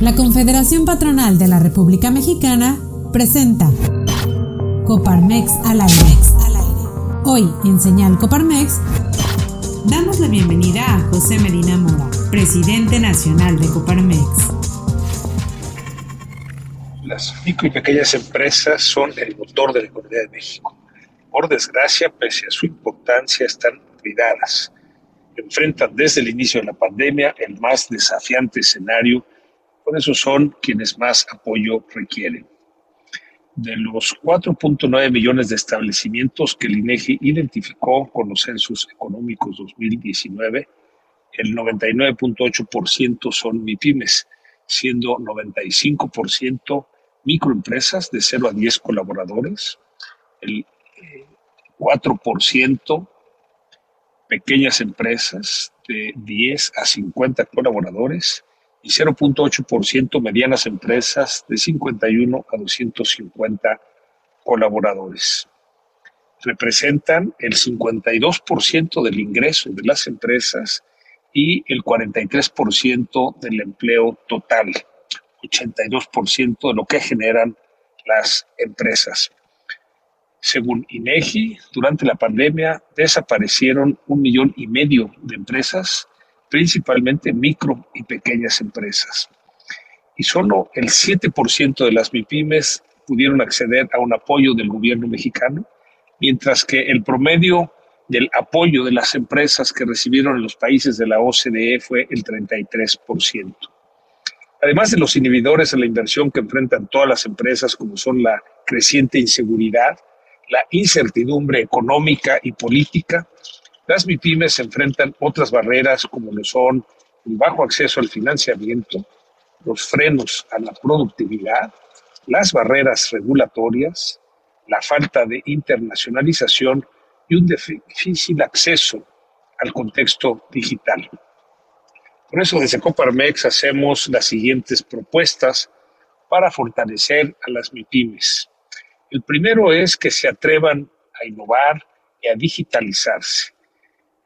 La Confederación Patronal de la República Mexicana presenta Coparmex al aire. Hoy en Señal Coparmex damos la bienvenida a José Medina Mora, presidente nacional de Coparmex. Las micro y pequeñas empresas son el motor de la economía de México. Por desgracia, pese a su importancia, están olvidadas. Enfrentan desde el inicio de la pandemia el más desafiante escenario por eso son quienes más apoyo requieren. De los 4.9 millones de establecimientos que el INEGI identificó con los censos económicos 2019, el 99.8% son MIPIMES, siendo 95% microempresas de 0 a 10 colaboradores, el 4% eh, pequeñas empresas de 10 a 50 colaboradores, y 0.8% medianas empresas de 51 a 250 colaboradores. Representan el 52% del ingreso de las empresas y el 43% del empleo total, 82% de lo que generan las empresas. Según INEGI, durante la pandemia desaparecieron un millón y medio de empresas principalmente micro y pequeñas empresas. Y solo el 7% de las MIPIMES pudieron acceder a un apoyo del gobierno mexicano, mientras que el promedio del apoyo de las empresas que recibieron en los países de la OCDE fue el 33%. Además de los inhibidores de la inversión que enfrentan todas las empresas, como son la creciente inseguridad, la incertidumbre económica y política, las MIPIMES enfrentan otras barreras como lo son el bajo acceso al financiamiento, los frenos a la productividad, las barreras regulatorias, la falta de internacionalización y un difícil acceso al contexto digital. Por eso desde Coparmex hacemos las siguientes propuestas para fortalecer a las MIPIMES. El primero es que se atrevan a innovar y a digitalizarse.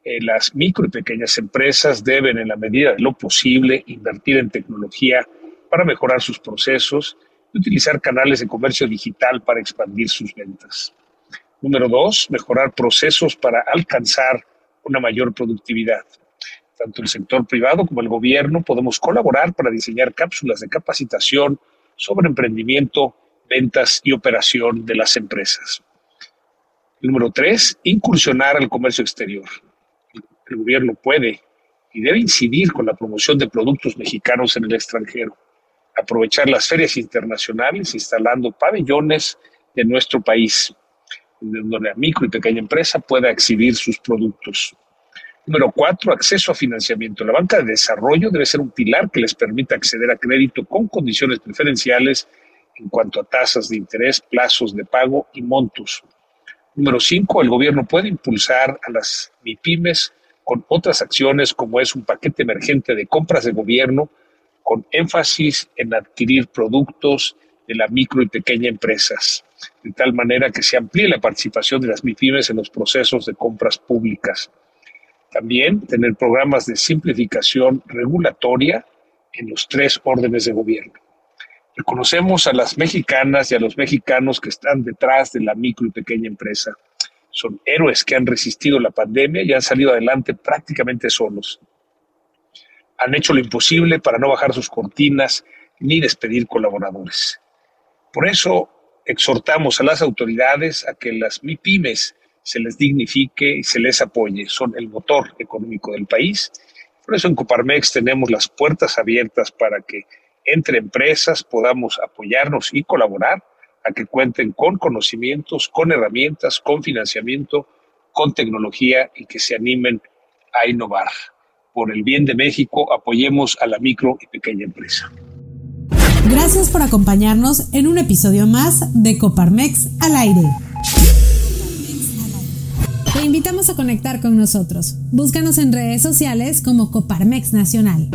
Eh, las micro y pequeñas empresas deben, en la medida de lo posible, invertir en tecnología para mejorar sus procesos y utilizar canales de comercio digital para expandir sus ventas. Número dos, mejorar procesos para alcanzar una mayor productividad. Tanto el sector privado como el gobierno podemos colaborar para diseñar cápsulas de capacitación sobre emprendimiento, ventas y operación de las empresas. Número tres, incursionar al comercio exterior el gobierno puede y debe incidir con la promoción de productos mexicanos en el extranjero, aprovechar las ferias internacionales instalando pabellones de nuestro país, donde la micro y pequeña empresa pueda exhibir sus productos. Número cuatro, acceso a financiamiento. La banca de desarrollo debe ser un pilar que les permita acceder a crédito con condiciones preferenciales en cuanto a tasas de interés, plazos de pago y montos. Número cinco, el gobierno puede impulsar a las MIPIMES con otras acciones como es un paquete emergente de compras de gobierno con énfasis en adquirir productos de las micro y pequeñas empresas, de tal manera que se amplíe la participación de las MIPIMES en los procesos de compras públicas. También tener programas de simplificación regulatoria en los tres órdenes de gobierno. Reconocemos a las mexicanas y a los mexicanos que están detrás de la micro y pequeña empresa son héroes que han resistido la pandemia y han salido adelante prácticamente solos. Han hecho lo imposible para no bajar sus cortinas ni despedir colaboradores. Por eso exhortamos a las autoridades a que las MIPIMES se les dignifique y se les apoye. Son el motor económico del país. Por eso en Coparmex tenemos las puertas abiertas para que entre empresas podamos apoyarnos y colaborar a que cuenten con conocimientos, con herramientas, con financiamiento, con tecnología y que se animen a innovar. Por el bien de México, apoyemos a la micro y pequeña empresa. Gracias por acompañarnos en un episodio más de Coparmex al aire. Te invitamos a conectar con nosotros. Búscanos en redes sociales como Coparmex Nacional.